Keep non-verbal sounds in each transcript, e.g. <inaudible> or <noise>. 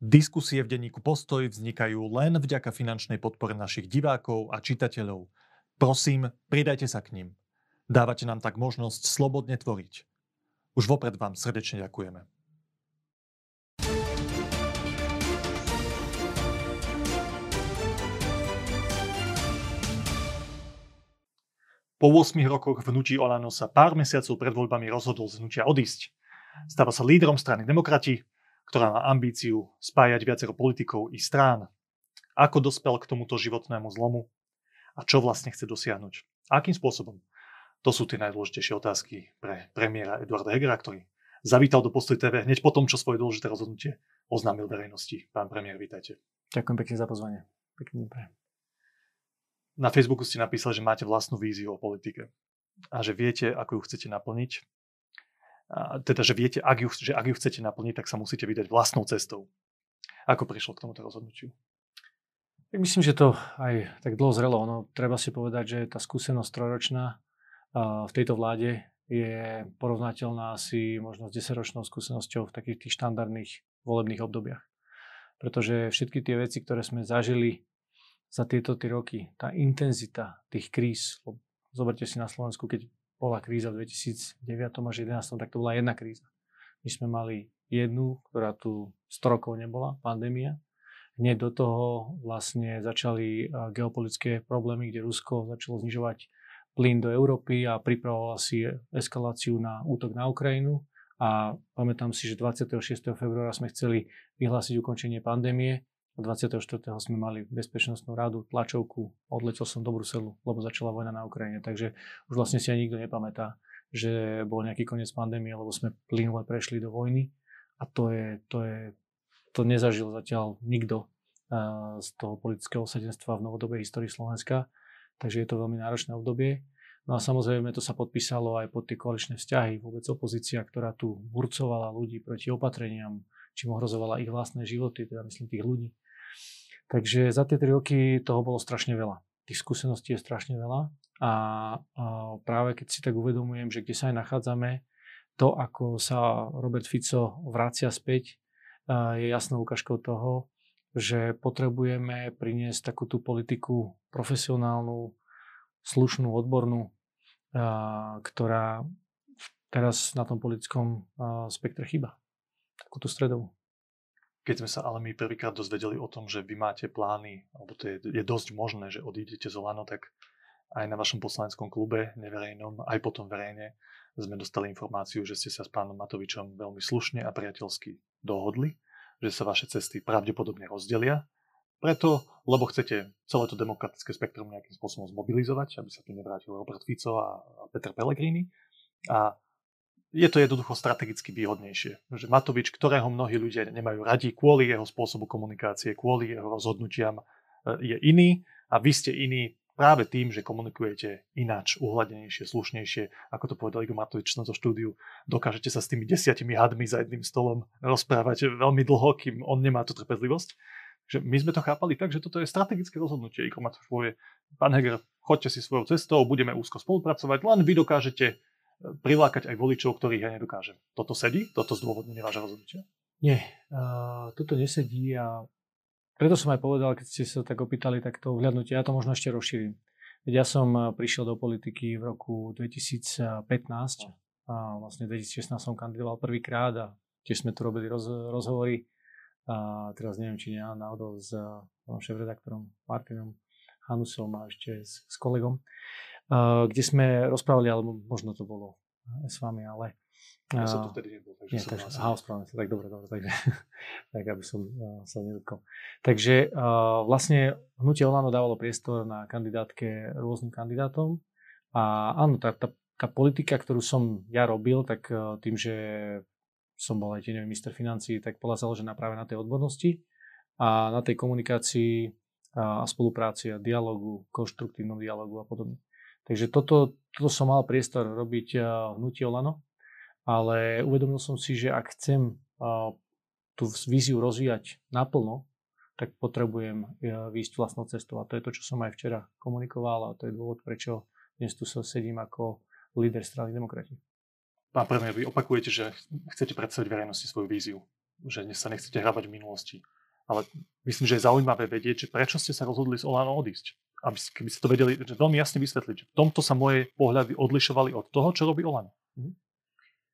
Diskusie v denníku Postoj vznikajú len vďaka finančnej podpore našich divákov a čitateľov. Prosím, pridajte sa k ním. Dávate nám tak možnosť slobodne tvoriť. Už vopred vám srdečne ďakujeme. Po 8 rokoch v hnutí Olano sa pár mesiacov pred voľbami rozhodol z hnutia odísť. Stáva sa lídrom strany demokrati, ktorá má ambíciu spájať viacero politikov i strán. Ako dospel k tomuto životnému zlomu a čo vlastne chce dosiahnuť? Akým spôsobom? To sú tie najdôležitejšie otázky pre premiéra Eduarda Hegera, ktorý zavítal do Postoj TV hneď po tom, čo svoje dôležité rozhodnutie oznámil verejnosti. Pán premiér, vítajte. Ďakujem pekne za pozvanie. Pekný pre. Na Facebooku ste napísali, že máte vlastnú víziu o politike a že viete, ako ju chcete naplniť teda, že viete, ak ju, že ak ju chcete naplniť, tak sa musíte vydať vlastnou cestou. Ako prišlo k tomuto rozhodnutiu? Tak myslím, že to aj tak dlho zrelo. Ono, treba si povedať, že tá skúsenosť trojročná v tejto vláde je porovnateľná asi možno s 10-ročnou skúsenosťou v takých tých štandardných volebných obdobiach. Pretože všetky tie veci, ktoré sme zažili za tieto tie roky, tá intenzita tých kríz, zoberte si na Slovensku, keď bola kríza v 2009 až 2011, tak to bola jedna kríza. My sme mali jednu, ktorá tu 100 rokov nebola, pandémia. Hneď do toho vlastne začali geopolitické problémy, kde Rusko začalo znižovať plyn do Európy a pripravovalo si eskaláciu na útok na Ukrajinu. A pamätám si, že 26. februára sme chceli vyhlásiť ukončenie pandémie 24. sme mali bezpečnostnú radu, tlačovku, odletel som do Bruselu, lebo začala vojna na Ukrajine, takže už vlastne si aj nikto nepamätá, že bol nejaký koniec pandémie, lebo sme plynule prešli do vojny a to je, to je, to nezažil zatiaľ nikto z toho politického osadenstva v novodobej histórii Slovenska, takže je to veľmi náročné obdobie. No a samozrejme to sa podpísalo aj pod tie koaličné vzťahy, vôbec opozícia, ktorá tu burcovala ľudí proti opatreniam, čím ohrozovala ich vlastné životy, teda myslím tých ľudí. Takže za tie tri roky toho bolo strašne veľa. Tých skúseností je strašne veľa a, a práve keď si tak uvedomujem, že kde sa aj nachádzame, to, ako sa Robert Fico vracia späť, je jasnou ukážkou toho, že potrebujeme priniesť takú tú politiku profesionálnu, slušnú, odbornú, ktorá teraz na tom politickom spektre chyba takúto stredovú. Keď sme sa ale my prvýkrát dozvedeli o tom, že vy máte plány, alebo to je, je dosť možné, že odídete z Olano, tak aj na vašom poslaneckom klube, neverejnom, aj potom verejne, sme dostali informáciu, že ste sa s pánom Matovičom veľmi slušne a priateľsky dohodli, že sa vaše cesty pravdepodobne rozdelia. Preto, lebo chcete celé to demokratické spektrum nejakým spôsobom zmobilizovať, aby sa tu nevrátil Robert Fico a Peter Pellegrini. A je to jednoducho strategicky výhodnejšie. Že Matovič, ktorého mnohí ľudia nemajú radi kvôli jeho spôsobu komunikácie, kvôli jeho rozhodnutiam, e, je iný a vy ste iný práve tým, že komunikujete ináč, uhladenejšie, slušnejšie, ako to povedal Igor Matovič na to štúdiu. Dokážete sa s tými desiatimi hadmi za jedným stolom rozprávať veľmi dlho, kým on nemá tú trpezlivosť. Že my sme to chápali tak, že toto je strategické rozhodnutie. Igor Matovič povie, pán Heger, choďte si svojou cestou, budeme úzko spolupracovať, len vy dokážete prilákať aj voličov, ktorých ja nedokážem. Toto sedí? Toto zdôvodnenie vášho rozhodnutia? Nie, uh, toto nesedí a preto som aj povedal, keď ste sa tak opýtali, tak to vhľadnutie, ja to možno ešte rozšírim. Veď ja som prišiel do politiky v roku 2015 a vlastne v 2016 som kandidoval prvýkrát a tiež sme tu robili roz, rozhovory a teraz neviem, či nie náhodou s šéf-redaktorom Martinom Hanusom a ešte s, s kolegom kde sme rozprávali, alebo možno to bolo s vami, ale... Ja som to vtedy nebol, takže nie, som takže, aha, ospravedlňujem sa, tak dobre, dobre, takže, <laughs> tak aby som uh, sa nedotkol. Takže uh, vlastne hnutie Olano dávalo priestor na kandidátke rôznym kandidátom a áno, tá, tá, tá politika, ktorú som ja robil, tak uh, tým, že som bol aj tieňový minister financí, tak bola založená práve na tej odbornosti a na tej komunikácii a spolupráci a dialogu, konštruktívnom dialogu a podobne. Takže toto, toto som mal priestor robiť hnutie Olano, ale uvedomil som si, že ak chcem tú víziu rozvíjať naplno, tak potrebujem výjsť vlastnou cestou. A to je to, čo som aj včera komunikoval a to je dôvod, prečo dnes tu sedím ako líder strany demokrati. Pán premiér, vy opakujete, že chcete predstaviť verejnosti svoju víziu. že sa nechcete hravať v minulosti. Ale myslím, že je zaujímavé vedieť, že prečo ste sa rozhodli z Olano odísť. Aby, keby ste to vedeli že veľmi jasne vysvetliť, že v tomto sa moje pohľady odlišovali od toho, čo robí Olano. Mhm.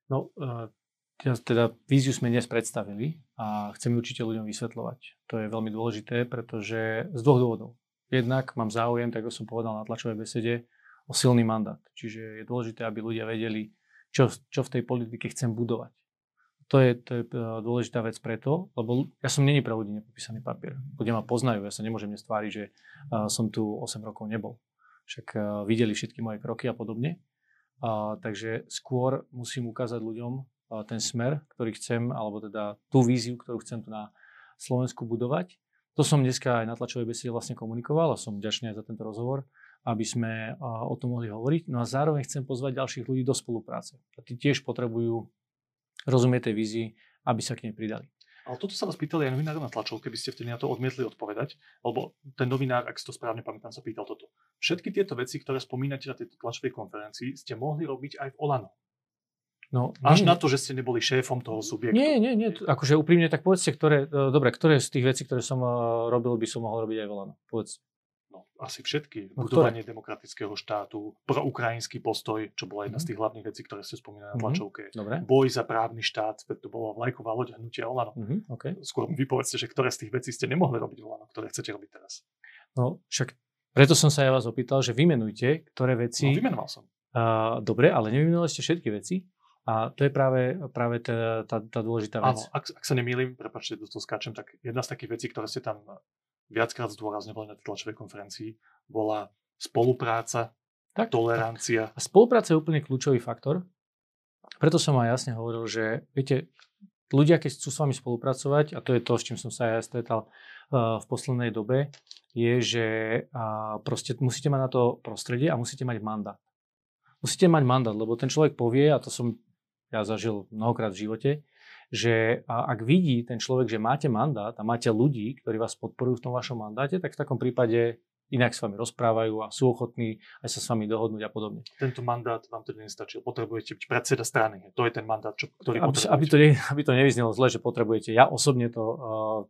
No, uh, teda víziu sme dnes predstavili a chcem ju určite ľuďom vysvetľovať. To je veľmi dôležité, pretože z dvoch dôvodov. Jednak mám záujem, tak ako som povedal na tlačovej besede, o silný mandát. Čiže je dôležité, aby ľudia vedeli, čo, čo v tej politike chcem budovať. To je, to je e, dôležitá vec preto, lebo ja som není pre ľudí nepopísaný papier. Ľudia ma poznajú, ja sa nemôžem nestváriť, že uh, som tu 8 rokov nebol. Však uh, videli všetky moje kroky a podobne. Uh, takže skôr musím ukázať ľuďom ten smer, ktorý chcem, alebo teda tú víziu, ktorú chcem tu na Slovensku budovať. To som dneska aj na tlačovej besede vlastne komunikoval a som vďačný aj za tento rozhovor aby sme o tom mohli hovoriť. No a zároveň chcem pozvať ďalších ľudí do spolupráce. A tí tiež potrebujú rozumieť tej vízii, aby sa k nej pridali. Ale toto sa vás pýtali aj novinár na tlačovke, keby ste vtedy na to odmietli odpovedať, lebo ten novinár, ak si to správne pamätám, sa pýtal toto. Všetky tieto veci, ktoré spomínate na tejto tlačovej konferencii, ste mohli robiť aj v Olano. No, Až nie, na to, že ste neboli šéfom toho subjektu. Nie, nie, nie. Akože úprimne, tak povedzte, ktoré, e, dobre, ktoré z tých vecí, ktoré som e, robil, by som mohol robiť aj v Olano. Povedzte asi všetky. No, Budovanie ktoré? demokratického štátu, proukrajinský postoj, čo bola jedna mm. z mhm. tých hlavných vecí, ktoré ste spomínali na mhm. tlačovke. Dobre. Boj za právny štát, to bolo vlajková loď hnutia Olano. Mm-hmm. Okay. Skôr vy povedzte, že ktoré z tých vecí ste nemohli robiť Olano, ktoré chcete robiť teraz. No však preto som sa ja vás opýtal, že vymenujte, ktoré veci... No, vymenoval som. Uh, dobre, ale nevymenovali ste všetky veci. A to je práve, práve tá, tá, tá dôležitá vec. Áno, ak, ak sa nemýlim, prepačte, do toho skáčem, tak jedna z takých vecí, ktoré ste tam viackrát zdôrazňovali na tej tlačovej konferencii, bola spolupráca, tak, tolerancia. Tak. A spolupráca je úplne kľúčový faktor. Preto som aj jasne hovoril, že viete, ľudia, keď chcú s vami spolupracovať, a to je to, s čím som sa aj stretal uh, v poslednej dobe, je, že uh, proste musíte mať na to prostredie a musíte mať mandát. Musíte mať mandát, lebo ten človek povie, a to som ja zažil mnohokrát v živote, že ak vidí ten človek, že máte mandát a máte ľudí, ktorí vás podporujú v tom vašom mandáte, tak v takom prípade inak s vami rozprávajú a sú ochotní aj sa s vami dohodnúť a podobne. Tento mandát vám teda nestačil. Potrebujete byť predseda strany. To je ten mandát, čo, ktorý aby, potrebujete. Aby to, ne, aby to nevyznelo zle, že potrebujete. Ja osobne to, uh,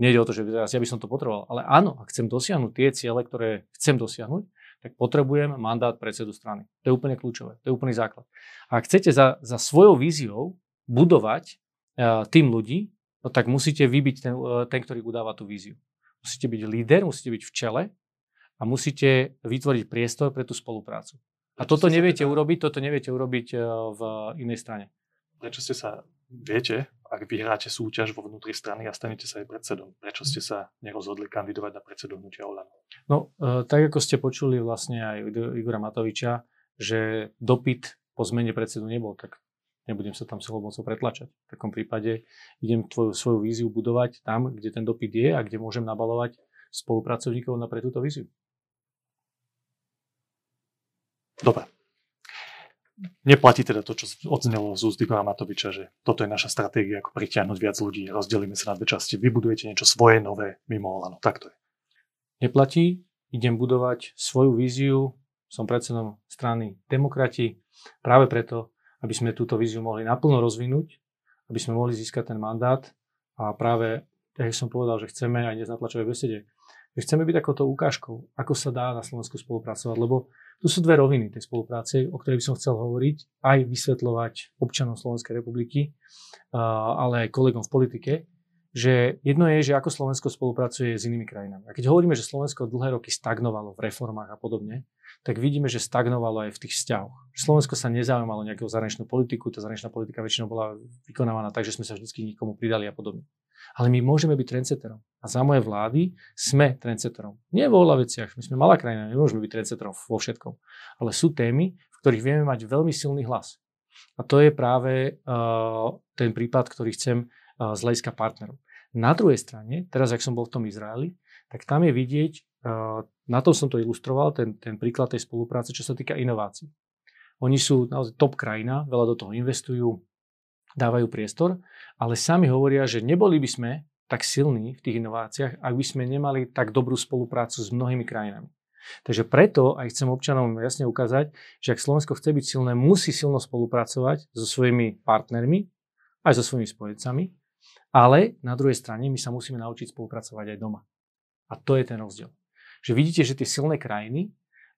nejde o to, že teraz ja by som to potreboval. Ale áno, ak chcem dosiahnuť tie ciele, ktoré chcem dosiahnuť, tak potrebujem mandát predsedu strany. To je úplne kľúčové. To je úplný základ. A ak chcete za, za svojou víziou budovať tým ľudí, no tak musíte vybiť ten, e, ten, ktorý udáva tú víziu. Musíte byť líder, musíte byť v čele a musíte vytvoriť priestor pre tú spoluprácu. A toto neviete teda... urobiť, toto neviete urobiť e, v inej strane. Prečo ste sa, viete, ak vyhráte súťaž vo vnútri strany a stanete sa aj predsedom, prečo ste sa nerozhodli kandidovať na predsedu hnutia Olano? No, e, tak ako ste počuli vlastne aj Igora Matoviča, že dopyt po zmene predsedu nebol, tak nebudem sa tam silou mocou pretlačať. V takom prípade idem tvoju, svoju víziu budovať tam, kde ten dopyt je a kde môžem nabalovať spolupracovníkov na pre túto víziu. Dobre. Neplatí teda to, čo odznelo z Igora Matoviča, že toto je naša stratégia, ako pritiahnuť viac ľudí, rozdelíme sa na dve časti, vybudujete niečo svoje, nové, mimo Olano. Tak to je. Neplatí, idem budovať svoju víziu, som predsedom strany Demokrati, práve preto, aby sme túto víziu mohli naplno rozvinúť, aby sme mohli získať ten mandát. A práve, tak som povedal, že chceme aj dnes na tlačovej besede, že chceme byť takouto ukážkou, ako sa dá na Slovensku spolupracovať, lebo tu sú dve roviny tej spolupráce, o ktorej by som chcel hovoriť, aj vysvetľovať občanom Slovenskej republiky, ale aj kolegom v politike, že jedno je, že ako Slovensko spolupracuje s inými krajinami. A keď hovoríme, že Slovensko dlhé roky stagnovalo v reformách a podobne, tak vidíme, že stagnovalo aj v tých vzťahoch. Slovensko sa nezaujímalo nejakého zahraničnú politiku, tá zahraničná politika väčšinou bola vykonávaná tak, že sme sa vždy nikomu pridali a podobne. Ale my môžeme byť trendsetterom. A za moje vlády sme trendsetterom. Nie vo veľa veciach. My sme malá krajina, nemôžeme byť trendsetterom vo všetkom. Ale sú témy, v ktorých vieme mať veľmi silný hlas. A to je práve uh, ten prípad, ktorý chcem z hľadiska partnerov. Na druhej strane, teraz ak som bol v tom Izraeli, tak tam je vidieť na tom som to ilustroval, ten, ten príklad tej spolupráce, čo sa týka inovácií. Oni sú naozaj top krajina, veľa do toho investujú, dávajú priestor, ale sami hovoria, že neboli by sme tak silní v tých inováciách, ak by sme nemali tak dobrú spoluprácu s mnohými krajinami. Takže preto aj chcem občanom jasne ukázať, že ak Slovensko chce byť silné, musí silno spolupracovať so svojimi partnermi, aj so svojimi spojencami Ale na druhej strane my sa musíme naučiť spolupracovať aj doma. A to je ten rozdiel. Že vidíte, že tie silné krajiny,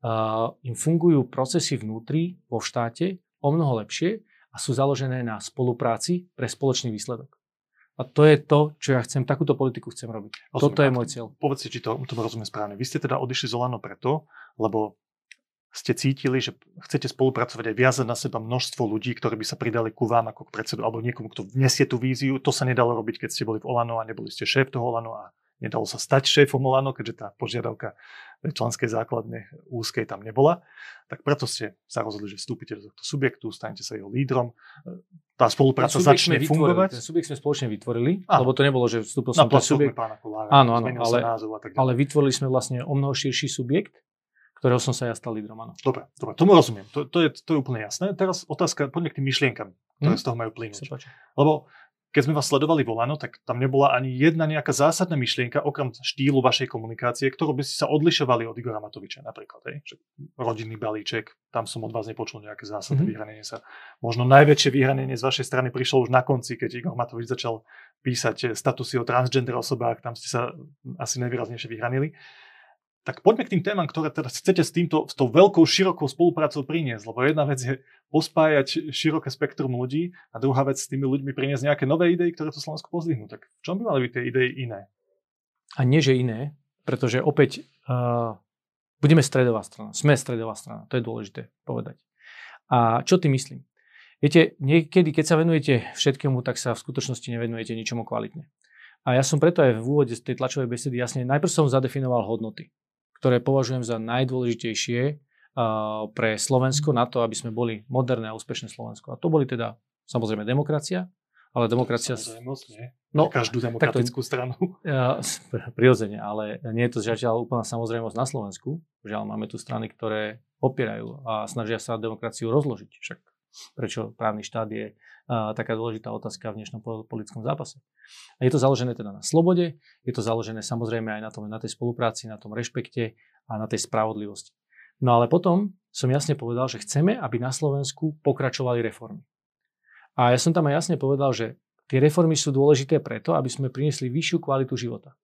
uh, im fungujú procesy vnútri vo štáte o mnoho lepšie a sú založené na spolupráci pre spoločný výsledok. A to je to, čo ja chcem, takúto politiku chcem robiť. Rozumiem, Toto je môj cieľ. Povedzte, či to, to rozumiem správne. Vy ste teda odišli z Olano preto, lebo ste cítili, že chcete spolupracovať aj viazať na seba množstvo ľudí, ktorí by sa pridali ku vám ako k predsedu alebo niekomu, kto vnesie tú víziu. To sa nedalo robiť, keď ste boli v Olano a neboli ste šéf toho Olano a nedalo sa stať šéfom Olano, keďže tá požiadavka členskej základne úzkej tam nebola. Tak preto ste sa rozhodli, že vstúpite do tohto subjektu, stanete sa jeho lídrom. Tá spolupráca začne fungovať. Ten subjekt sme spoločne vytvorili, áno. lebo to nebolo, že vstúpil som na subjekt. Pána Kolára, áno, áno, ale, ale vytvorili sme vlastne o mnoho širší subjekt, ktorého som sa ja stal lídrom, áno. Dobre, dobre, tomu rozumiem. To, to, je, to je úplne jasné. Teraz otázka, poďme k tým myšlienkam, ktoré hmm. z toho majú plynúť. Lebo keď sme vás sledovali volano, tak tam nebola ani jedna nejaká zásadná myšlienka, okrem štýlu vašej komunikácie, ktorú by ste sa odlišovali od Igora Matoviča napríklad. Hej? Že rodinný balíček, tam som od vás nepočul nejaké zásadné mm-hmm. vyhranenie sa. Možno najväčšie vyhranenie z vašej strany prišlo už na konci, keď Igor Matovič začal písať statusy o transgender osobách, tam ste sa asi najvýraznejšie vyhranili. Tak poďme k tým témam, ktoré teraz chcete s týmto, s tou veľkou, širokou spoluprácou priniesť. Lebo jedna vec je pospájať široké spektrum ľudí a druhá vec s tými ľuďmi priniesť nejaké nové idei, ktoré to Slovensko pozdvihnú. Tak v čom by mali byť tie idei iné? A nie, že iné, pretože opäť uh, budeme stredová strana. Sme stredová strana, to je dôležité povedať. A čo ty myslím? Viete, niekedy, keď sa venujete všetkému, tak sa v skutočnosti nevenujete ničomu kvalitne. A ja som preto aj v úvode tej tlačovej besedy jasne, najprv som zadefinoval hodnoty ktoré považujem za najdôležitejšie pre Slovensko na to, aby sme boli moderné a úspešné Slovensko. A to boli teda samozrejme demokracia, ale demokracia... No, každú demokratickú takto, stranu. Ja, <laughs> prirodzene, ale nie je to zatiaľ úplná samozrejmosť na Slovensku. Žiaľ, máme tu strany, ktoré opierajú a snažia sa demokraciu rozložiť. Však prečo právny štát je a, taká dôležitá otázka v dnešnom politickom zápase. A je to založené teda na slobode, je to založené samozrejme aj na, tom, na tej spolupráci, na tom rešpekte a na tej spravodlivosti. No ale potom som jasne povedal, že chceme, aby na Slovensku pokračovali reformy. A ja som tam aj jasne povedal, že tie reformy sú dôležité preto, aby sme priniesli vyššiu kvalitu života.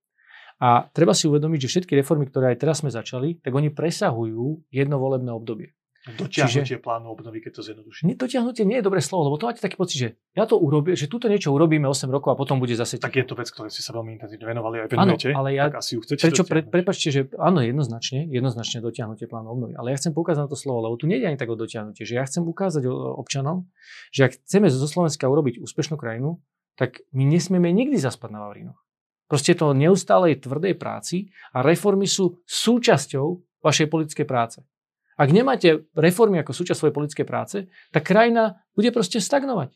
A treba si uvedomiť, že všetky reformy, ktoré aj teraz sme začali, tak oni presahujú jedno volebné obdobie. Dotiahnutie Čiže, plánu obnovy, keď to zjednoduším. Dotiahnutie nie je dobré slovo, lebo to máte taký pocit, že ja to urobím, že túto niečo urobíme 8 rokov a potom bude zase... Tak je to vec, ktoré ste sa veľmi intenzívne venovali aj venujete, áno, ale ja, tak asi ju chcete Prečo, pre, prepačte, že áno, jednoznačne, jednoznačne dotiahnutie plánu obnovy, ale ja chcem poukázať na to slovo, lebo tu nie je ani tak o dotiahnutie, že ja chcem ukázať občanom, že ak chceme zo Slovenska urobiť úspešnú krajinu, tak my nesmieme nikdy zaspať na Vavrinoch. Proste to neustálej tvrdej práci a reformy sú súčasťou vašej politickej práce. Ak nemáte reformy ako súčasť svojej politickej práce, tak krajina bude proste stagnovať.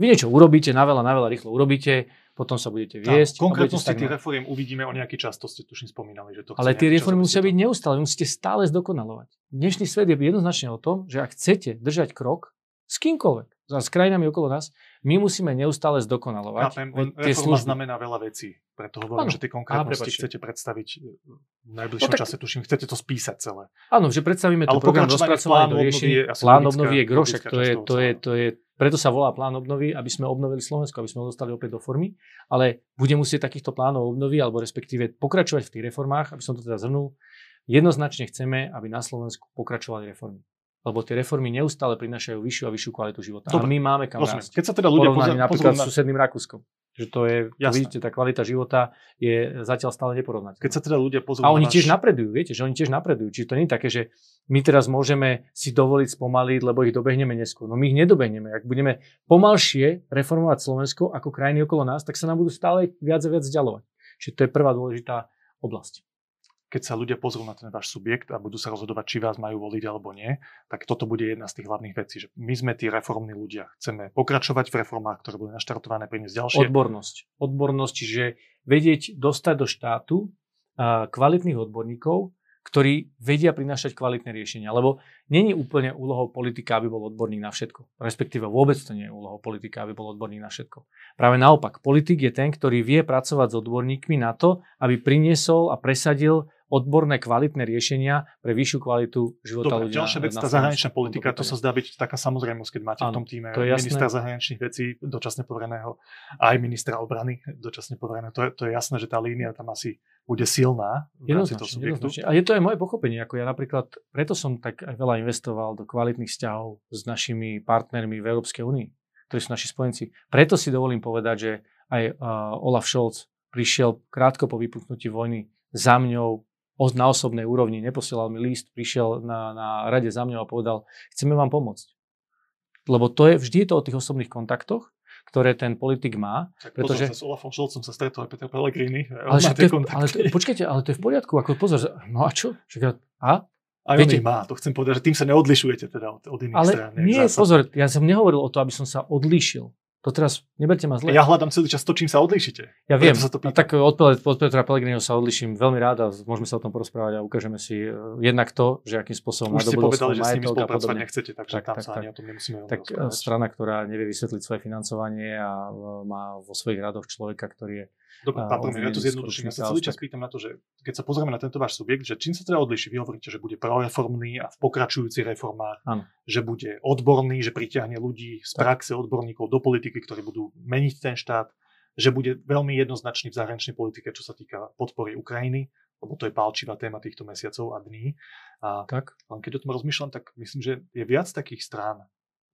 Vy niečo urobíte, na veľa, na veľa rýchlo urobíte, potom sa budete viesť. Tá, konkrétnosti tých reform uvidíme o nejaký čas, to ste tuším spomínali. Že to Ale tie reformy musia byť neustále, musíte stále zdokonalovať. Dnešný svet je jednoznačne o tom, že ak chcete držať krok s kýmkoľvek, s krajinami okolo nás, my musíme neustále zdokonalovať. Chápem, tie služby. znamená veľa vecí. Preto hovorím, ano. že tie konkrétnosti Aha, chcete predstaviť e, v najbližšom no, tak... čase, tuším, chcete to spísať celé. Áno, že predstavíme to program rozpracovania do riešenia. Plán obnovy je grošek, to je, to, je, to je, preto sa volá plán obnovy, aby sme obnovili Slovensko, aby sme ho dostali opäť do formy, ale bude musieť takýchto plánov obnovy, alebo respektíve pokračovať v tých reformách, aby som to teda zhrnul. Jednoznačne chceme, aby na Slovensku pokračovali reformy lebo tie reformy neustále prinášajú vyššiu a vyššiu kvalitu života. Dobre, a my máme kam. Keď sa teda ľudia pozerajú napríklad na... s susedným Rakúskom. Že to je, to vidíte, tá kvalita života je zatiaľ stále neporovnateľná. Keď sa teda ľudia pozrú A oni tiež napredujú, viete, že oni tiež napredujú. Čiže to nie je také, že my teraz môžeme si dovoliť spomaliť, lebo ich dobehneme neskôr. No my ich nedobehneme. Ak budeme pomalšie reformovať Slovensko ako krajiny okolo nás, tak sa nám budú stále viac a viac vzdialovať. Čiže to je prvá dôležitá oblasť keď sa ľudia pozrú na ten váš subjekt a budú sa rozhodovať, či vás majú voliť alebo nie, tak toto bude jedna z tých hlavných vecí, že my sme tí reformní ľudia. Chceme pokračovať v reformách, ktoré boli naštartované, priniesť ďalšie. Odbornosť. Odbornosť, čiže vedieť dostať do štátu kvalitných odborníkov, ktorí vedia prinášať kvalitné riešenia. Lebo není úplne úlohou politika, aby bol odborník na všetko. Respektíve vôbec to nie je úlohou politika, aby bol odborník na všetko. Práve naopak, politik je ten, ktorý vie pracovať s odborníkmi na to, aby priniesol a presadil odborné, kvalitné riešenia pre vyššiu kvalitu života Dobre, ľudí. ďalšia vec, tá zahraničná politika, to sa zdá byť taká samozrejmosť, keď máte v tom týme ministra zahraničných vecí dočasne povereného a aj ministra obrany dočasne povereného. To je, to je jasné, že tá línia tam asi bude silná v rámci toho subjektu. Jednoznačne. A je to aj moje pochopenie. Ako ja napríklad, preto som tak aj veľa investoval do kvalitných vzťahov s našimi partnermi v Európskej únii, ktorí sú naši spojenci. Preto si dovolím povedať, že aj uh, Olaf Scholz prišiel krátko po vypuknutí vojny za mňou na osobnej úrovni, neposielal mi list, prišiel na, na rade za mňou a povedal, chceme vám pomôcť. Lebo to je, vždy je to o tých osobných kontaktoch ktoré ten politik má. Tak pretože... pozor, s Olafom Šolcom sa stretol aj Peter Pellegrini. Ale, to je, ale to, počkajte, ale to je v poriadku. Ako pozor, no a čo? a? Aj Viete, má, to chcem povedať, že tým sa neodlišujete teda od, od iných ale strán. nie, zásad. pozor, ja som nehovoril o to, aby som sa odlíšil. To teraz, neberte ma zle. Ja hľadám celý čas to, čím sa odlišite. Ja viem, sa to no, tak od, od Petra Pellegriniho sa odliším veľmi rád a môžeme sa o tom porozprávať a ukážeme si uh, jednak to, že akým spôsobom Už ste povedali, že s nimi spolupracovať nechcete, takže tak, tam tak, sa tak, ani o tom nemusíme Tak e, rozprávať. strana, ktorá nevie vysvetliť svoje financovanie a má vo svojich radoch človeka, ktorý je Dobre, pán premiér, ja to zjednoduším. Ja sa celý čas pýtam na to, že keď sa pozrieme na tento váš subjekt, že čím sa teda odliší? Vy hovoríte, že bude proreformný a v pokračujúcich reformách, ano. že bude odborný, že pritiahne ľudí z praxe odborníkov do politiky, ktorí budú meniť ten štát, že bude veľmi jednoznačný v zahraničnej politike, čo sa týka podpory Ukrajiny, lebo to je palčivá téma týchto mesiacov a dní. A tak. len keď o tom rozmýšľam, tak myslím, že je viac takých strán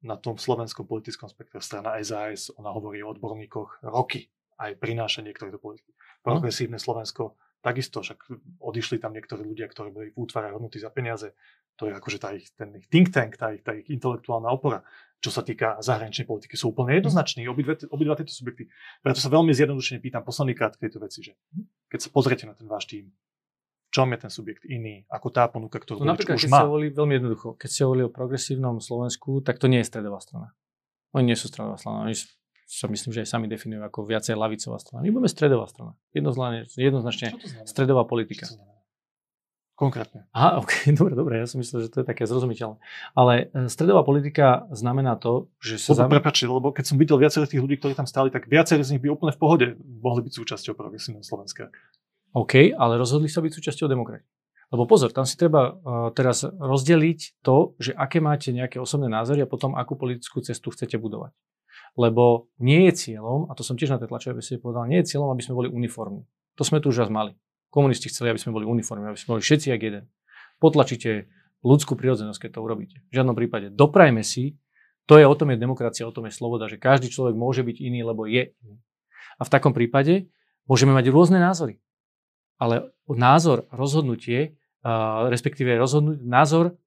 na tom slovenskom politickom spektre. Strana SAS, ona hovorí o odborníkoch roky aj prináša niektoré do politiky. Progresívne Slovensko takisto, však odišli tam niektorí ľudia, ktorí boli v útvare hodnoty za peniaze. To je akože tá ich, ten ich think tank, tá ich, tá ich intelektuálna opora. Čo sa týka zahraničnej politiky, sú úplne jednoznační, obidve, obidva tieto subjekty. Preto sa veľmi zjednodušene pýtam posledný krát tejto veci, že keď sa pozriete na ten váš tým, v čom je ten subjekt iný, ako tá ponuka, ktorú no, napríklad, už keď má. Ste volili, veľmi jednoducho, keď ste hovorili o progresívnom Slovensku, tak to nie je stredová strana. Oni nie sú stredová strana, oni sa myslím, že aj sami definujú ako viacej lavicová strana. My budeme stredová strana. Jednoznačne, jednoznačne stredová politika. Konkrétne. Aha, <laughs> ok, dobre, dobre, ja som myslel, že to je také zrozumiteľné. Ale e, stredová politika znamená to, že sa... Zam... Prepačte, lebo keď som videl viacerých tých ľudí, ktorí tam stáli, tak viacerí z nich by úplne v pohode mohli byť súčasťou progresívneho Slovenska. OK, ale rozhodli sa byť súčasťou demokracie. Lebo pozor, tam si treba uh, teraz rozdeliť to, že aké máte nejaké osobné názory a potom akú politickú cestu chcete budovať lebo nie je cieľom, a to som tiež na tej tlačovej besede povedal, nie je cieľom, aby sme boli uniformní. To sme tu už raz mali. Komunisti chceli, aby sme boli uniformní, aby sme boli všetci jak jeden. Potlačíte ľudskú prírodzenosť, keď to urobíte. V žiadnom prípade. Doprajme si, to je o tom je demokracia, o tom je sloboda, že každý človek môže byť iný, lebo je iný. A v takom prípade môžeme mať rôzne názory. Ale názor, rozhodnutie, respektíve rozhodnutie, názor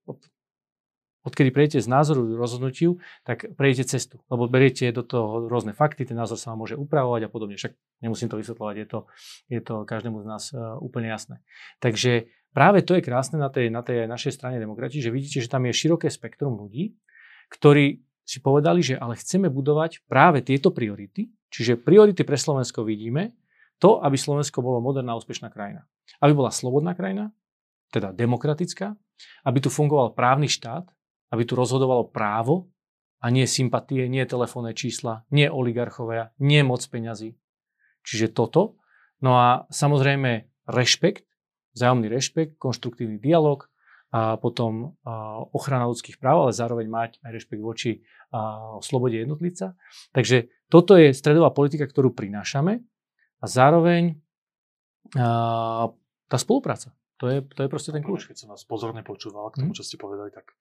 odkedy prejdete z názoru k rozhodnutiu, tak prejdete cestu, lebo beriete do toho rôzne fakty, ten názor sa vám môže upravovať a podobne. Však nemusím to vysvetľovať, je to, je to každému z nás uh, úplne jasné. Takže práve to je krásne na tej, na tej našej strane demokrati, že vidíte, že tam je široké spektrum ľudí, ktorí si povedali, že ale chceme budovať práve tieto priority, čiže priority pre Slovensko vidíme, to, aby Slovensko bolo moderná, úspešná krajina. Aby bola slobodná krajina, teda demokratická, aby tu fungoval právny štát, aby tu rozhodovalo právo a nie sympatie, nie telefónne čísla, nie oligarchovia, nie moc peňazí. Čiže toto. No a samozrejme rešpekt, vzájomný rešpekt, konštruktívny dialog a potom ochrana ľudských práv, ale zároveň mať aj rešpekt voči slobode jednotlivca. Takže toto je stredová politika, ktorú prinášame a zároveň tá spolupráca. To je, to je proste ten kľúč. Keď som vás pozorne počúval k tomu, mhm. čo ste povedali, tak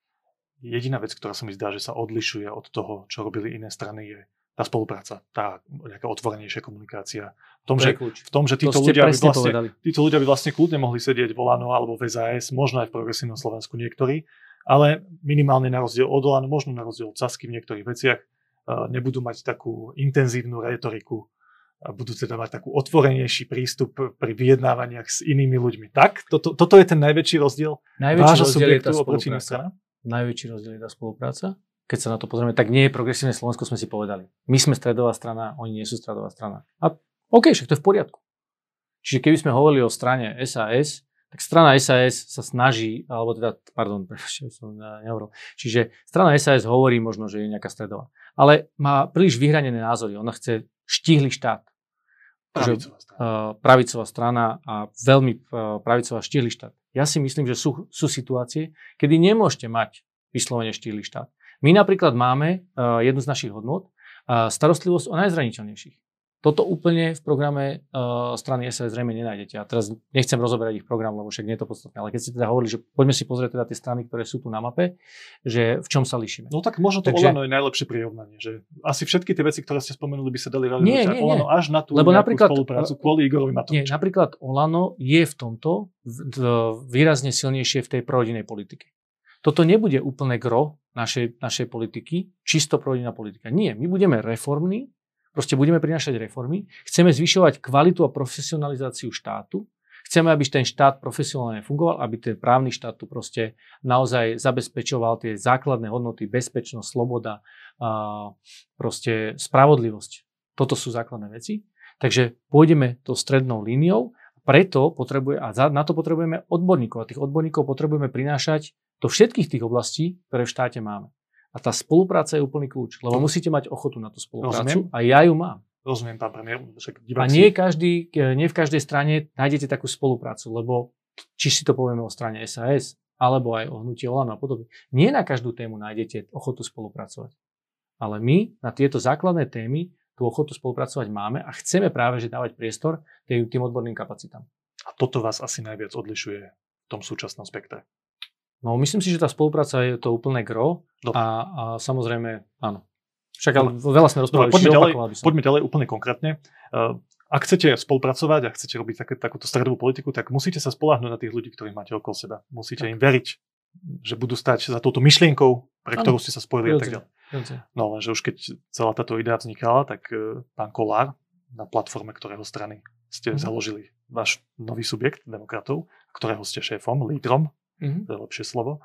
jediná vec, ktorá sa mi zdá, že sa odlišuje od toho, čo robili iné strany, je tá spolupráca, tá nejaká otvorenejšia komunikácia. V tom, to že, v tom, že títo, to ľudia by vlastne, títo ľudia by vlastne kľudne mohli sedieť v Olano alebo v SAS, možno aj v progresívnom Slovensku niektorí, ale minimálne na rozdiel od Olano, možno na rozdiel od Sasky v niektorých veciach, nebudú mať takú intenzívnu retoriku a budú teda mať takú otvorenejší prístup pri vyjednávaniach s inými ľuďmi. Tak? Toto, toto je ten najväčší rozdiel najväčší rozdiel je tá oproti najväčší rozdiel je tá spolupráca. Keď sa na to pozrieme, tak nie je progresívne Slovensko, sme si povedali. My sme stredová strana, oni nie sú stredová strana. A OK, však to je v poriadku. Čiže keby sme hovorili o strane SAS, tak strana SAS sa snaží, alebo teda, pardon, <laughs> som nehovoril. Čiže strana SAS hovorí možno, že je nejaká stredová. Ale má príliš vyhranené názory. Ona chce štíhly štát. Pravicová strana. Uh, pravicová strana a veľmi uh, pravicová štihli štát. Ja si myslím, že sú, sú situácie, kedy nemôžete mať vyslovene štihli štát. My napríklad máme uh, jednu z našich hodnot, uh, starostlivosť o najzraniteľnejších. Toto úplne v programe uh, strany SAS zrejme nenájdete. A teraz nechcem rozoberať ich program, lebo však nie je to podstatné. Ale keď ste teda hovorili, že poďme si pozrieť teda tie strany, ktoré sú tu na mape, že v čom sa líšime. No tak možno to Takže... Olano je najlepšie prirovnanie, že asi všetky tie veci, ktoré ste spomenuli, by sa dali realizovať nie, nie, Olano až na tú lebo napríklad, spoluprácu kvôli Igorovi Matoviču. Nie, napríklad Olano je v tomto výrazne silnejšie v tej prorodinnej politike. Toto nebude úplne gro našej, našej politiky, čisto prorodinná politika. Nie, my budeme reformní, Proste budeme prinašať reformy, chceme zvyšovať kvalitu a profesionalizáciu štátu, chceme, aby ten štát profesionálne fungoval, aby ten právny štát tu proste naozaj zabezpečoval tie základné hodnoty, bezpečnosť, sloboda, a proste spravodlivosť. Toto sú základné veci. Takže pôjdeme to strednou líniou, preto potrebuje, a na to potrebujeme odborníkov. A tých odborníkov potrebujeme prinášať do všetkých tých oblastí, ktoré v štáte máme. A tá spolupráca je úplný kľúč, lebo musíte mať ochotu na tú spoluprácu Rozumiem. a ja ju mám. Rozumiem, pán premiér. Však a nie, každý, nie v každej strane nájdete takú spoluprácu, lebo či si to povieme o strane SAS, alebo aj o hnutí Olano a podobne. Nie na každú tému nájdete ochotu spolupracovať. Ale my na tieto základné témy tú ochotu spolupracovať máme a chceme práve že dávať priestor tým, odborným kapacitám. A toto vás asi najviac odlišuje v tom súčasnom spektre. No myslím si, že tá spolupráca je to úplné gro a, a samozrejme áno. Však ale veľa sme rozprávali. Poďme, ďalej, poďme ďalej úplne konkrétne. Uh, ak chcete spolupracovať a chcete robiť také, takúto stredovú politiku, tak musíte sa spolahnúť na tých ľudí, ktorí máte okolo seba. Musíte tak. im veriť, že budú stať za touto myšlienkou, pre ktorú ste sa spojili a tak ďalej. No lenže už keď celá táto idea vznikala, tak uh, pán Kolár na platforme ktorého strany ste mm. založili váš nový subjekt demokratov, ktorého ste šéfom, lídrom, mm-hmm. to je lepšie slovo,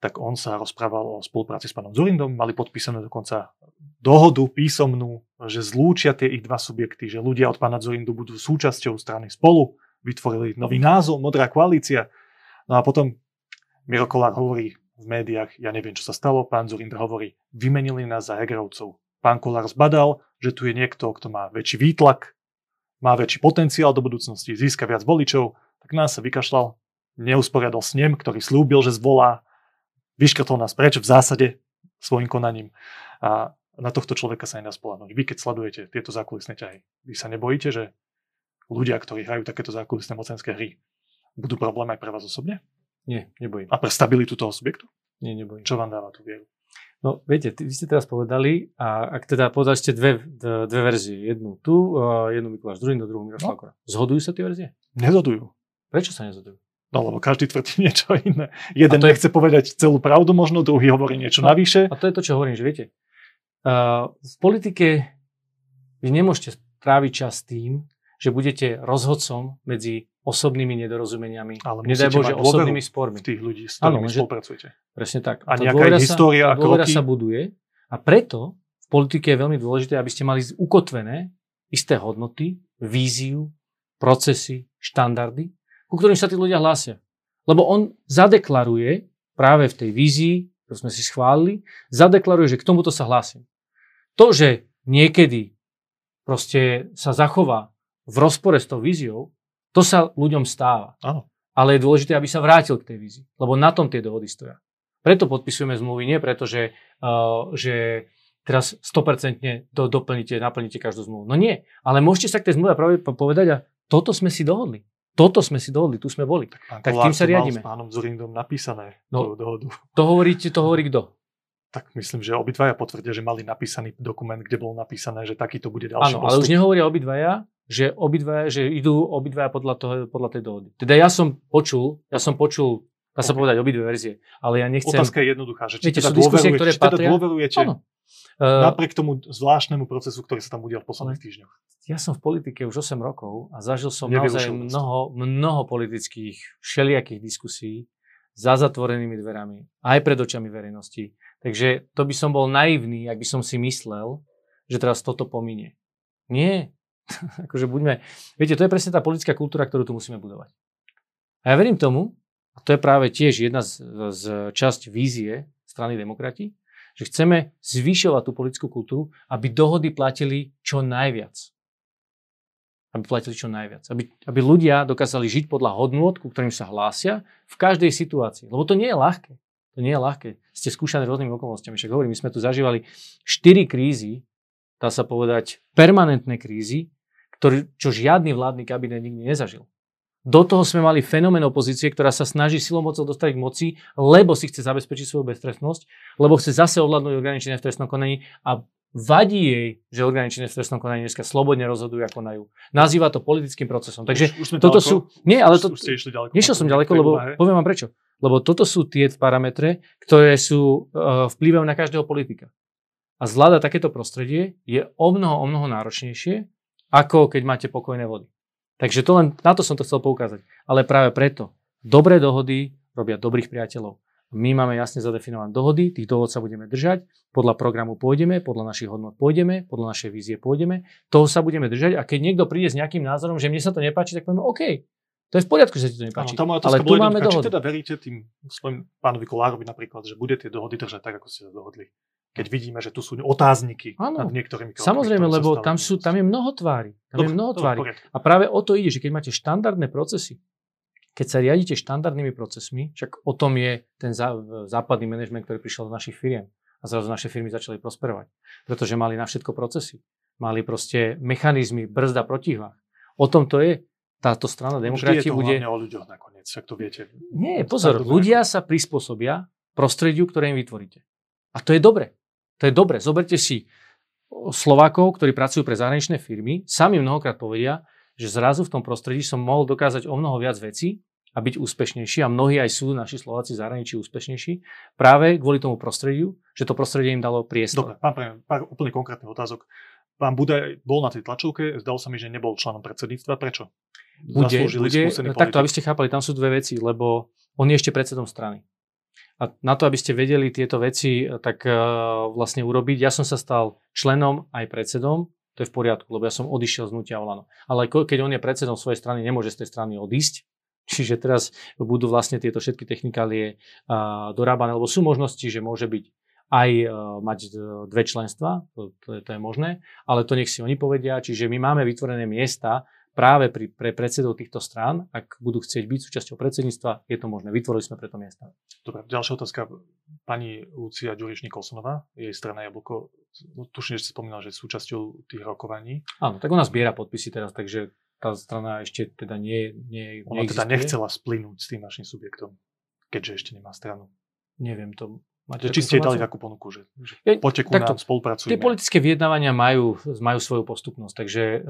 tak on sa rozprával o spolupráci s pánom Zurindom, mali podpísanú dokonca dohodu písomnú, že zlúčia tie ich dva subjekty, že ľudia od pána Zurindu budú súčasťou strany spolu, vytvorili nový názov, Modrá koalícia. No a potom Miro Kolár hovorí v médiách, ja neviem, čo sa stalo, pán Zurind hovorí, vymenili nás za Hegerovcov. Pán Kolár zbadal, že tu je niekto, kto má väčší výtlak, má väčší potenciál do budúcnosti, získa viac voličov, tak nás sa vykašľal, neusporiadol snem, ktorý slúbil, že zvolá, vyškrtol nás preč v zásade svojim konaním. A na tohto človeka sa nedá spolahnúť. Vy, keď sledujete tieto zákulisné ťahy, vy sa nebojíte, že ľudia, ktorí hrajú takéto zákulisné mocenské hry, budú problém aj pre vás osobne? Nie, nebojím. A pre stabilitu toho subjektu? Nie, nebojím. Čo vám dáva tú vieru? No, viete, vy ste teraz povedali, a ak teda povedali ste dve, dve, verzie, jednu tu, jednu Mikuláš druhý, druhú Miroslav no. Zhodujú sa tie verzie? Nezhodujú. Prečo sa nezhodujú? No lebo každý tvrdí <laughs> niečo iné. Jeden to nechce je... povedať celú pravdu možno, druhý hovorí niečo no, navyše. A to je to, čo hovorím, že viete, uh, v politike vy nemôžete tráviť čas tým, že budete rozhodcom medzi osobnými nedorozumeniami, ale nedaj Bože, osobnými spormi. tých ľudí, s ktorými ano, spolupracujete. Presne tak. A, a nejaká história a kroky. sa buduje a preto v politike je veľmi dôležité, aby ste mali ukotvené isté hodnoty, víziu, procesy, štandardy, ku ktorým sa tí ľudia hlásia. Lebo on zadeklaruje práve v tej vízii, ktorú sme si schválili, zadeklaruje, že k tomuto sa hlásim. To, že niekedy proste sa zachová v rozpore s tou víziou, to sa ľuďom stáva. Áno. Ale je dôležité, aby sa vrátil k tej vízii, lebo na tom tie dohody stoja. Preto podpisujeme zmluvy, nie preto, že, uh, že teraz 100% do, doplníte, naplníte každú zmluvu. No nie, ale môžete sa k tej zmluve povedať a toto sme si dohodli. Toto sme si dohodli, tu sme boli. Tak, tak tým sa riadíme. s pánom Zurindom napísané no, dohodu. To hovoríte, to hovorí kto? Tak myslím, že obidvaja potvrdia, že mali napísaný dokument, kde bolo napísané, že takýto bude ďalší Áno, ale už nehovoria obidvaja, že obidvaja, že idú obidvaja podľa, toho, podľa tej dohody. Teda ja som počul, ja som počul, dá sa okay. povedať obidve verzie, ale ja nechcem... Otázka je jednoduchá, že či Viete, teda, diskusie, ktoré či teda dôverujete áno. Napriek tomu zvláštnemu procesu, ktorý sa tam udial v posledných týždňoch ja som v politike už 8 rokov a zažil som naozaj mnoho, mnoho politických všelijakých diskusí za zatvorenými dverami, aj pred očami verejnosti. Takže to by som bol naivný, ak by som si myslel, že teraz toto pominie. Nie. <laughs> akože buďme... Viete, to je presne tá politická kultúra, ktorú tu musíme budovať. A ja verím tomu, a to je práve tiež jedna z, z časť vízie strany demokrati, že chceme zvyšovať tú politickú kultúru, aby dohody platili čo najviac. aby platili čo najviac. Aby, aby ľudia dokázali žiť podľa hodnôt, ku ktorým sa hlásia v každej situácii. Lebo to nie je ľahké. To nie je ľahké. Ste skúšaní rôznymi okolnostiami. Však hovorím, my sme tu zažívali 4 krízy, dá sa povedať permanentné krízy, ktorý, čo žiadny vládny kabinet nikdy nezažil. Do toho sme mali fenomén opozície, ktorá sa snaží silou mocou dostať k moci, lebo si chce zabezpečiť svoju beztrestnosť, lebo chce zase ovládnuť organičné v trestnom konaní a vadí jej, že orgány v trestnom konaní dneska slobodne rozhodujú a konajú. Nazýva to politickým procesom. Takže už, už toto ďaleko? sú... Nie, ale to... Už ste išli ďaleko. Nešiel som ďaleko, lebo poviem vám prečo. Lebo toto sú tie parametre, ktoré sú uh, vplyvajú na každého politika. A zvláda takéto prostredie je o mnoho, o mnoho náročnejšie, ako keď máte pokojné vody. Takže to len, na to som to chcel poukázať. Ale práve preto, dobré dohody robia dobrých priateľov. My máme jasne zadefinované dohody, tých dohod sa budeme držať, podľa programu pôjdeme, podľa našich hodnot pôjdeme, podľa našej vízie pôjdeme, toho sa budeme držať a keď niekto príde s nejakým názorom, že mne sa to nepáči, tak povieme OK, to je v poriadku, že ti to nepáči. Áno, ale tu máme dohody. Či teda veríte tým svojim pánovi Kolárovi napríklad, že bude tie dohody držať tak, ako ste sa dohodli? Keď vidíme, že tu sú otázniky ano, nad niektorými krokmi. Samozrejme, lebo tam, sú, tam je mnoho tvári. Tam dobre, je mnoho tvári. A práve o to ide, že keď máte štandardné procesy, keď sa riadite štandardnými procesmi, však o tom je ten zá, západný manažment, ktorý prišiel do našich firiem a zrazu naše firmy začali prosperovať. Pretože mali na všetko procesy. Mali proste mechanizmy, brzda, protivách. O tom to je. Táto strana demokratie bude... o ľuďoch nakoniec, ak to viete. Nie, pozor, ľudia sa prispôsobia prostrediu, ktoré im vytvoríte. A to je dobre. To je dobre. Zoberte si Slovákov, ktorí pracujú pre zahraničné firmy, sami mnohokrát povedia, že zrazu v tom prostredí som mohol dokázať o mnoho viac vecí a byť úspešnejší a mnohí aj sú naši Slováci zahraničí úspešnejší práve kvôli tomu prostrediu, že to prostredie im dalo priestor. Dobre, pán premiér, pár úplne konkrétnych otázok. Pán Budaj bol na tej tlačovke, zdalo sa mi, že nebol členom predsedníctva. Prečo? Bude, bude takto, aby ste chápali, tam sú dve veci, lebo on je ešte predsedom strany. A na to, aby ste vedeli tieto veci tak uh, vlastne urobiť, ja som sa stal členom aj predsedom to je v poriadku, lebo ja som odišiel z Nutia Olano. Ale keď on je predsedom svojej strany, nemôže z tej strany odísť. <laughs> Čiže teraz budú vlastne tieto všetky technikálie uh, dorábané, lebo sú možnosti, že môže byť aj mať dve členstva, to, to, je, to je možné, ale to nech si oni povedia. Čiže my máme vytvorené miesta práve pri, pre predsedov týchto strán, ak budú chcieť byť súčasťou predsedníctva, je to možné. Vytvorili sme preto miesta. Dobre, ďalšia otázka. Pani Lucia Ďuriš Nikolsonová, jej strana Jablko, no, tuším, že si spomínal, že súčasťou tých rokovaní. Áno, tak ona zbiera podpisy teraz, takže tá strana ešte teda nie, nie Ona neexistuje. teda nechcela splynúť s tým našim subjektom, keďže ešte nemá stranu. Neviem to. Máte či ste dali takú ponuku, že, že ja, poďte ku nám, spolupracujeme. Tie politické vyjednávania majú, majú svoju postupnosť, takže uh,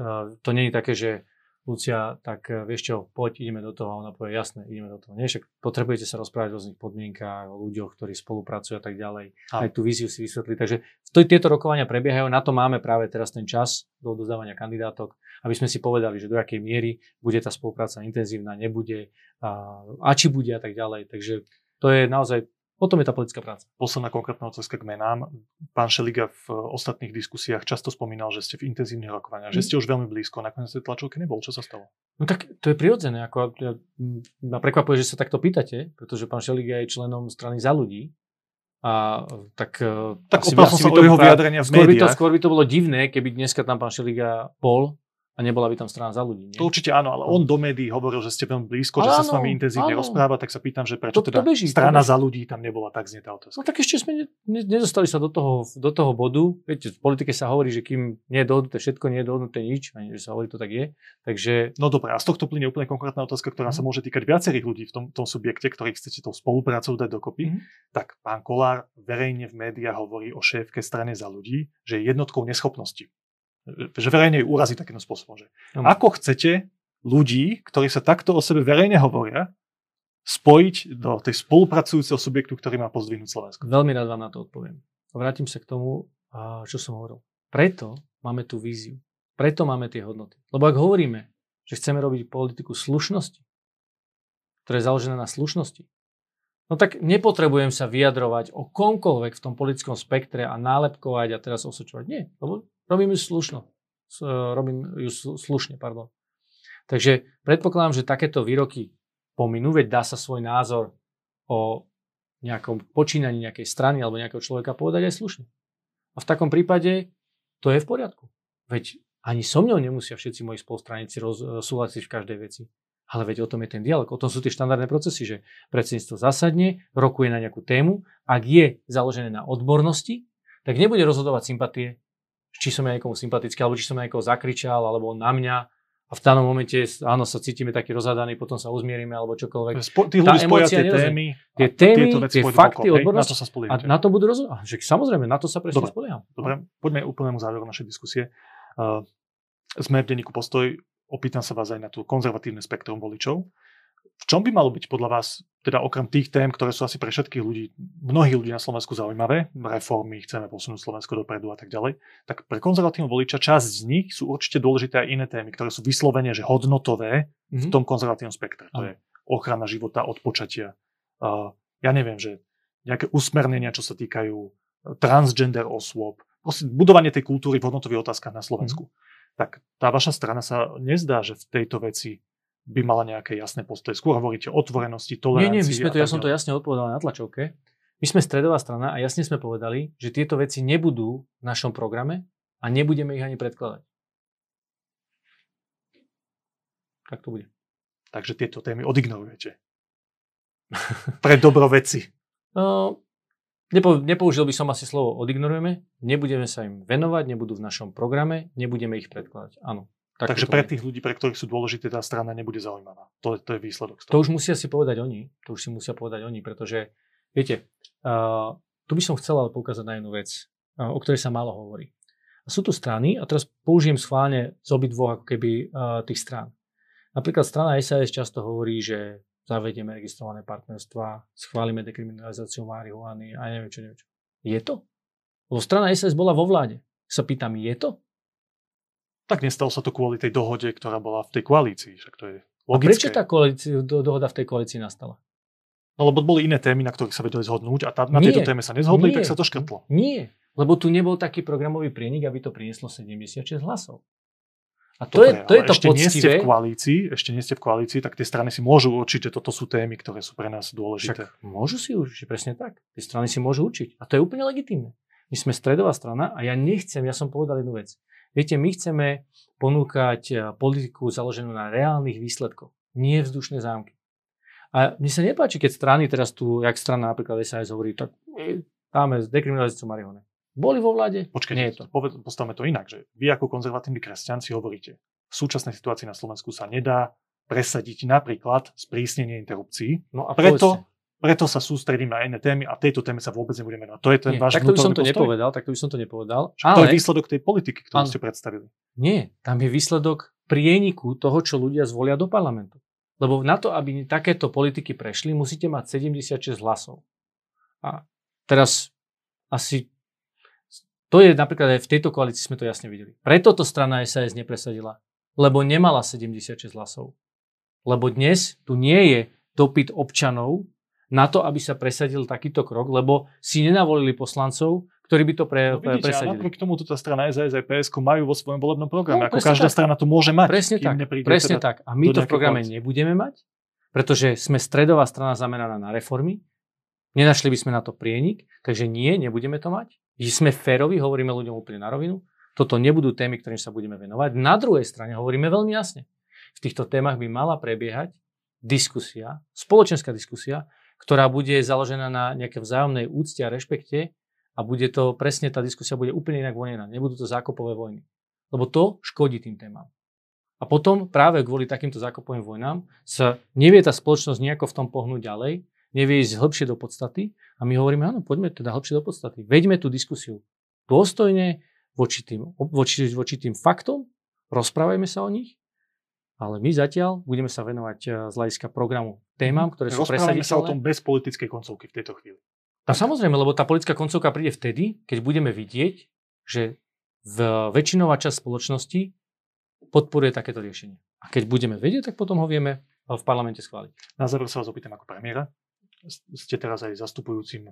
to nie je také, že Lucia, tak eh, vieš čo, poď, ideme do toho. A ona povie, jasné, ideme do toho. Nie, však potrebujete sa rozprávať o rôznych podmienkách, o ľuďoch, ktorí spolupracujú a tak ďalej. A. Aj tú víziu si vysvetliť. Takže to, tieto rokovania prebiehajú, na to máme práve teraz ten čas do odozdávania kandidátok, aby sme si povedali, že do akej miery bude tá spolupráca intenzívna, nebude a, a či bude a tak ďalej. Takže to je naozaj Potom je tá politická práca. Posledná konkrétna otázka k menám. Pán Šeliga v ostatných diskusiách často spomínal, že ste v intenzívnych rokovaniach, mm. že mhm. ste už veľmi blízko. Nakoniec tej tlačovke nebol. Čo sa stalo? No tak to je prirodzené. Ako, ja, ma prekvapuje, že sa takto pýtate, pretože pán Šeliga je členom strany za ľudí. A tak, e, tak asi, asi som sa o jeho vyjadrenia v skôr by, to, skôr by to bolo divné, keby dneska tam pán Šeliga bol a nebola by tam strana za ľudí. Nie? To určite áno, ale on do médií hovoril, že ste veľmi blízko, áno, že sa s vami intenzívne áno. rozpráva, tak sa pýtam, že prečo to, teda to beží, strana to beží. za ľudí tam nebola tak znetá otázka. No tak ešte sme ne, ne, nedostali sa do toho, do toho bodu. Viete, v politike sa hovorí, že kým nie je dohodnuté všetko, nie je dohodnuté nič, ani že sa hovorí, to tak je. Takže... No dobré, a z tohto plyne úplne konkrétna otázka, ktorá mm. sa môže týkať viacerých ľudí v tom, tom subjekte, ktorých chcete tou spoluprácou dať dokopy. Mm. Tak pán Kolár verejne v médiách hovorí o šéfke strane za ľudí, že je jednotkou neschopnosti že verejne ju urazí takým spôsobom. Že mm. Ako chcete ľudí, ktorí sa takto o sebe verejne hovoria, spojiť do tej spolupracujúceho subjektu, ktorý má pozdvihnúť Slovensko? Veľmi rád vám na to odpoviem. Vrátim sa k tomu, čo som hovoril. Preto máme tú víziu. Preto máme tie hodnoty. Lebo ak hovoríme, že chceme robiť politiku slušnosti, ktorá je založená na slušnosti, no tak nepotrebujem sa vyjadrovať o komkoľvek v tom politickom spektre a nálepkovať a teraz osočovať. Nie, lebo Robím ju slušno. E, robím ju slušne, pardon. Takže predpokladám, že takéto výroky pominú, veď dá sa svoj názor o nejakom počínaní nejakej strany alebo nejakého človeka povedať aj slušne. A v takom prípade to je v poriadku. Veď Ani so mňou nemusia všetci moji spolustraníci roz, e, súhlasiť v každej veci. Ale veď o tom je ten dialog, o tom sú tie štandardné procesy, že predsedníctvo zasadne, rokuje na nejakú tému, ak je založené na odbornosti, tak nebude rozhodovať sympatie, či som ja niekomu sympatický, alebo či som ja niekoho zakričal, alebo na mňa, a v danom momente, áno, sa cítime taký rozhadaní, potom sa uzmierime alebo čokoľvek. Spo, tí ľudí spoja tie témy, tie témy, tie fakty, odbornosti. Na to sa A na to budú rozhodovať. Samozrejme, na to sa presne spolieham. Dobre, poďme úplnému záveru našej diskusie. Uh, sme v denníku Postoj, opýtam sa vás aj na tú konzervatívne spektrum voličov v čom by malo byť podľa vás, teda okrem tých tém, ktoré sú asi pre všetkých ľudí, mnohých ľudí na Slovensku zaujímavé, reformy, chceme posunúť Slovensko dopredu a tak ďalej, tak pre konzervatívnu voliča časť z nich sú určite dôležité aj iné témy, ktoré sú vyslovene, že hodnotové mm-hmm. v mhm. tom konzervatívnom spektre. To je ochrana života od počatia. Uh, ja neviem, že nejaké usmernenia, čo sa týkajú transgender osôb, proste budovanie tej kultúry v hodnotových otázkach na Slovensku. Mm-hmm. Tak tá vaša strana sa nezdá, že v tejto veci by mala nejaké jasné postoje. Skôr hovoríte o otvorenosti, tolerancii. Nie, nie, my sme to, ja som to jasne odpovedal na tlačovke. My sme stredová strana a jasne sme povedali, že tieto veci nebudú v našom programe a nebudeme ich ani predkladať. Tak to bude. Takže tieto témy odignorujete. Pre dobro veci. No, nepo, nepoužil by som asi slovo odignorujeme, nebudeme sa im venovať, nebudú v našom programe, nebudeme ich predkladať. Áno, tak Takže pre tých ľudí, pre ktorých sú dôležité, tá strana nebude zaujímavá. To, to je výsledok. To už musia si povedať oni. To už si musia povedať oni, pretože, viete, uh, tu by som chcel ale poukázať na jednu vec, uh, o ktorej sa málo hovorí. A sú tu strany, a teraz použijem schválne z obidvoch ako keby uh, tých strán. Napríklad strana SAS často hovorí, že zavedieme registrované partnerstva, schválime dekriminalizáciu marihuany a neviem čo, neviem čo. Je to? Lebo strana SAS bola vo vláde. Sa pýtam, je to? tak nestalo sa to kvôli tej dohode, ktorá bola v tej koalícii. Však to je logické. A prečo tá koalícia, do, dohoda v tej koalícii nastala? No lebo boli iné témy, na ktorých sa vedeli zhodnúť a tá, na nie, tejto téme sa nezhodli, nie, tak sa to škrtlo. Nie, lebo tu nebol taký programový prienik, aby to prinieslo 76 hlasov. A to Dobre, je to, je to ešte poctivé. nie ste v koalícii, ešte nie ste v koalícii, tak tie strany si môžu určiť, že toto sú témy, ktoré sú pre nás dôležité. Však môžu si určiť, presne tak. Tie strany si môžu učiť. A to je úplne legitimné. My sme stredová strana a ja nechcem, ja som povedal jednu vec. Viete, my chceme ponúkať eh, politiku založenú na reálnych výsledkoch, nie vzdušné zámky. A mne sa nepáči, keď strany, teraz tu, jak strana napríklad SAS hovorí, tak dáme dekriminalizáciu marihuany. Boli vo vláde? Počkajte, nie je to. postavme to inak, že vy ako konzervatívni kresťan si hovoríte, v súčasnej situácii na Slovensku sa nedá presadiť napríklad sprísnenie interrupcií. No a preto preto sa sústredím na iné témy a tejto téme sa vôbec nebudeme venovať. To je ten Nie, váš takto by som to postoj? nepovedal, takto by som to nepovedal. Ale... To je výsledok tej politiky, ktorú ale... ste predstavili. Nie, tam je výsledok prieniku toho, čo ľudia zvolia do parlamentu. Lebo na to, aby takéto politiky prešli, musíte mať 76 hlasov. A teraz asi to je napríklad aj v tejto koalícii sme to jasne videli. Preto to strana SAS nepresadila. Lebo nemala 76 hlasov. Lebo dnes tu nie je dopyt občanov na to, aby sa presadil takýto krok, lebo si nenavolili poslancov, ktorí by to pre, no vidíte, presadili. napriek tomu tá strana SAS a PSK majú vo svojom volebnom programe. No, ako každá tak. strana to môže mať. Presne tak. Presne teda tak. A my to v programe koalície. nebudeme mať, pretože sme stredová strana zameraná na reformy. Nenašli by sme na to prienik, takže nie, nebudeme to mať. Sme férovi, hovoríme ľuďom úplne na rovinu. Toto nebudú témy, ktorým sa budeme venovať. Na druhej strane hovoríme veľmi jasne. V týchto témach by mala prebiehať diskusia, spoločenská diskusia, ktorá bude založená na nejaké vzájomnej úcte a rešpekte a bude to, presne tá diskusia bude úplne inak vojená. Nebudú to zákopové vojny. Lebo to škodí tým témam. A potom práve kvôli takýmto zákopovým vojnám sa nevie tá spoločnosť nejako v tom pohnúť ďalej, nevie ísť hĺbšie do podstaty a my hovoríme, áno, poďme teda hĺbšie do podstaty. Veďme tú diskusiu dôstojne voči tým, voči, voči tým faktom, rozprávajme sa o nich ale my zatiaľ budeme sa venovať eh, z hľadiska programu témam, ktoré sú presaditeľné. sa o tom bez politickej koncovky v tejto chvíli. No samozrejme, lebo tá politická koncovka príde vtedy, keď budeme vidieť, že v väčšinová časť spoločnosti podporuje takéto riešenie. A keď budeme vedieť, tak potom ho vieme v parlamente schváliť. Na záver sa vás opýtam ako premiéra. Ste teraz aj zastupujúcim,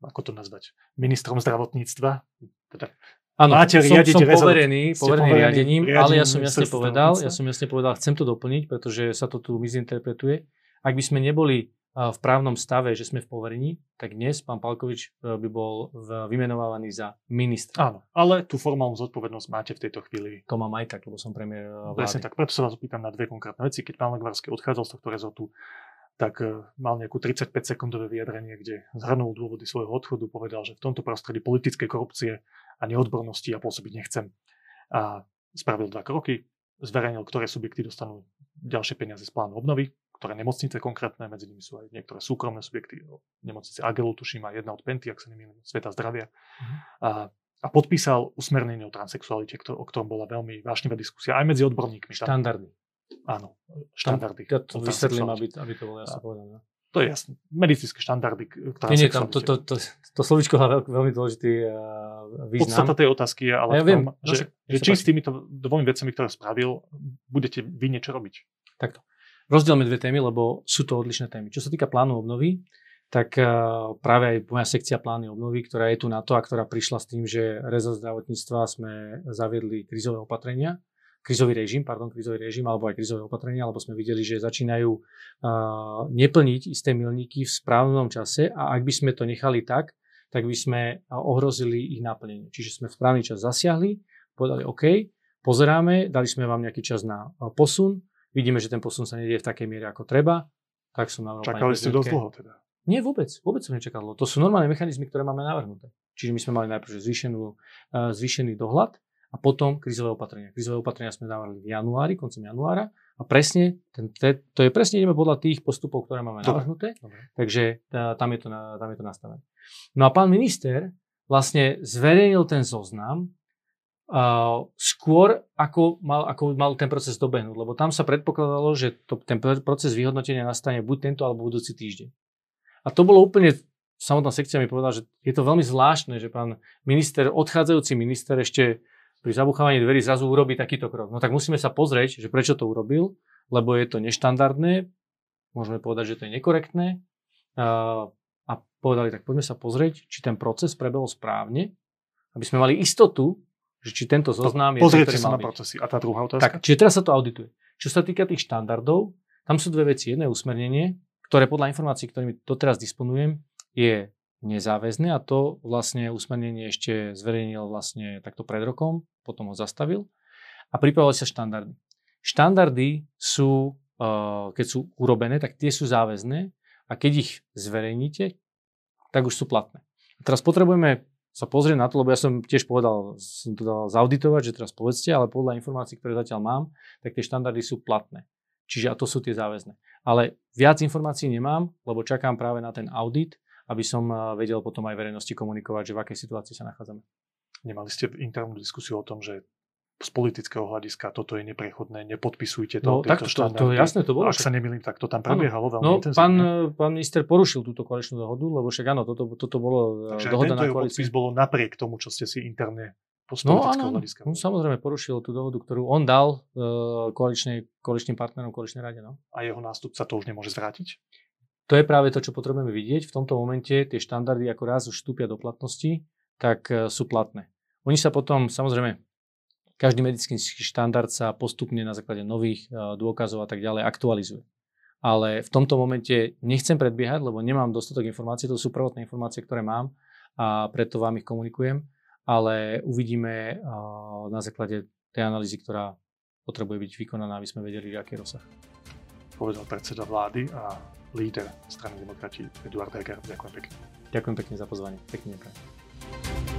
ako to nazvať, ministrom zdravotníctva. Teda Áno, Máte som, som poverený, poverený, poverený riadením, riadením, ale ja som jasne povedal, ja som jasne povedal, chcem to doplniť, pretože sa to tu mizinterpretuje. Ak by sme neboli v právnom stave, že sme v poverení, tak dnes pán Palkovič e, by bol vymenovávaný za ministra. Áno, ale tú formálnu zodpovednosť máte v tejto chvíli. To mám aj tak, lebo som premiér e, vlády. Presne tak, preto sa vás opýtam na dve konkrétne veci. Keď pán Legvarský odchádzal z tohto rezortu, tak e, mal nejakú 35 sekundové vyjadrenie, kde zhrnul dôvody svojho odchodu, povedal, že v tomto prostredí politickej korupcie a neodbornosti ja pôsobiť nechcem. A spravil dva kroky, zverejnil, ktoré subjekty dostanú ďalšie peniaze z plánu obnovy, ktoré nemocnice konkrétne, medzi nimi sú aj niektoré súkromné subjekty, nemocnice Agelu, tuším, a jedna od Penty, ak sa nemýlim, Sveta zdravia. Uh-huh. A, a podpísal usmernenie o transexualite, ktor- o ktorom bola veľmi vášnivá diskusia aj medzi odborníkmi. Štandardy. Áno, štandardy. Ja to vysvetlím, aby, aby to bolo jasne povedané. To je jasné. Medicínske štandardy. Nie, nie, tam to, to, to, to slovičko má veľmi, veľmi dôležitý uh, význam. Podstata tej otázky je ale ja tom, viem, že, že či s týmito dvomi vecami, ktoré spravil, budete vy niečo robiť. Takto rozdielme dve témy, lebo sú to odlišné témy. Čo sa týka plánu obnovy, tak eh, práve aj moja sekcia plány obnovy, ktorá je tu na to a ktorá prišla s tým, že rezort zdravotníctva sme zaviedli krizové opatrenia, krizový režim, pardon, krizový režim alebo aj krizové opatrenia, lebo sme videli, že začínajú uh, neplniť isté milníky v správnom čase a ak by sme to nechali tak, tak by sme ohrozili ich naplnenie. Čiže sme v správny čas zasiahli, povedali OK, pozeráme, dali sme vám nejaký čas na posun, vidíme, že ten posun sa nedieje v takej miere ako treba, tak som navrhol Čakali ste dosť dlho teda? Nie, vôbec. Vôbec som nečakal. To sú normálne mechanizmy, ktoré máme navrhnuté. Čiže my sme mali najprv zvýšenú, zvýšený dohľad a potom krizové opatrenia. Krizové opatrenia sme navrhli v januári, koncom januára a presne, ten, te, to je presne ideme podľa tých postupov, ktoré máme navrhnuté, takže uh, tam, je to tam je to nastavené. No a pán minister vlastne zverejnil ten zoznam Uh, skôr ako mal, ako mal ten proces dobehnúť, lebo tam sa predpokladalo, že to, ten proces vyhodnotenia nastane buď tento alebo budúci týždeň. A to bolo úplne, samotná sekcia mi povedala, že je to veľmi zvláštne, že pán minister, odchádzajúci minister ešte pri zabuchávaní dverí zrazu urobí takýto krok. No tak musíme sa pozrieť, že prečo to urobil, lebo je to neštandardné, môžeme povedať, že to je nekorektné. A povedali, tak poďme sa pozrieť, či ten proces prebehol správne, aby sme mali istotu, že či tento zoznam je... Pozrite sa na procesy. A tá druhá otázka? Tak, čiže teraz sa to audituje. Čo sa týka tých štandardov, tam sú dve veci. Jedno je usmernenie, ktoré podľa informácií, ktorými doteraz disponujem, je nezáväzné a to vlastne usmernenie ešte zverejnil vlastne takto pred rokom, potom ho zastavil a pripravovali sa štandardy. Štandardy sú, keď sú urobené, tak tie sú záväzné a keď ich zverejníte, tak už sú platné. A teraz potrebujeme sa pozrieť na to, lebo ja som tiež povedal, som to dal zauditovať, že teraz povedzte, ale podľa informácií, ktoré zatiaľ mám, tak tie štandardy sú platné. Čiže a to sú tie záväzné. Ale viac informácií nemám, lebo čakám práve na ten audit, aby som vedel potom aj verejnosti komunikovať, že v akej situácii sa nachádzame. Nemali ste internú diskusiu o tom, že z politického hľadiska toto je neprechodné, nepodpisujte to. No tak to, to, to, jasné to bolo. Ak sa nemýlim, tak to tam prebiehalo veľmi no, intenzívne. Pán, pán minister porušil túto koaličnú dohodu, lebo však áno, toto, toto bolo e, Takže dohoda na koalícii. Takže bolo napriek tomu, čo ste si interne z no, áno, hľadiska. No, samozrejme porušil tú dohodu, ktorú on dal koaličnej, koaličným partnerom koaličnej rade. No. A jeho nástupca to už nemôže zvrátiť? To je práve to, čo potrebujeme vidieť. V tomto momente tie štandardy, ako raz už vstúpia do platnosti, tak uh, sú platné. Oni sa potom, samozrejme, každý medicínsky štandard sa postupne na základe nových e, dôkazov a tak ďalej aktualizuje. Ale v tomto momente nechcem predbiehať, lebo nemám dostatok informácií, to sú prvotné informácie, ktoré mám a preto vám ich komunikujem, ale uvidíme e, na základe tej analýzy, ktorá potrebuje byť vykonaná, aby sme vedeli, aký rozsah. Povedal predseda vlády a líder strany demokrati Eduard Heger. Ďakujem pekne. Ďakujem pekne za pozvanie. Pekný deň.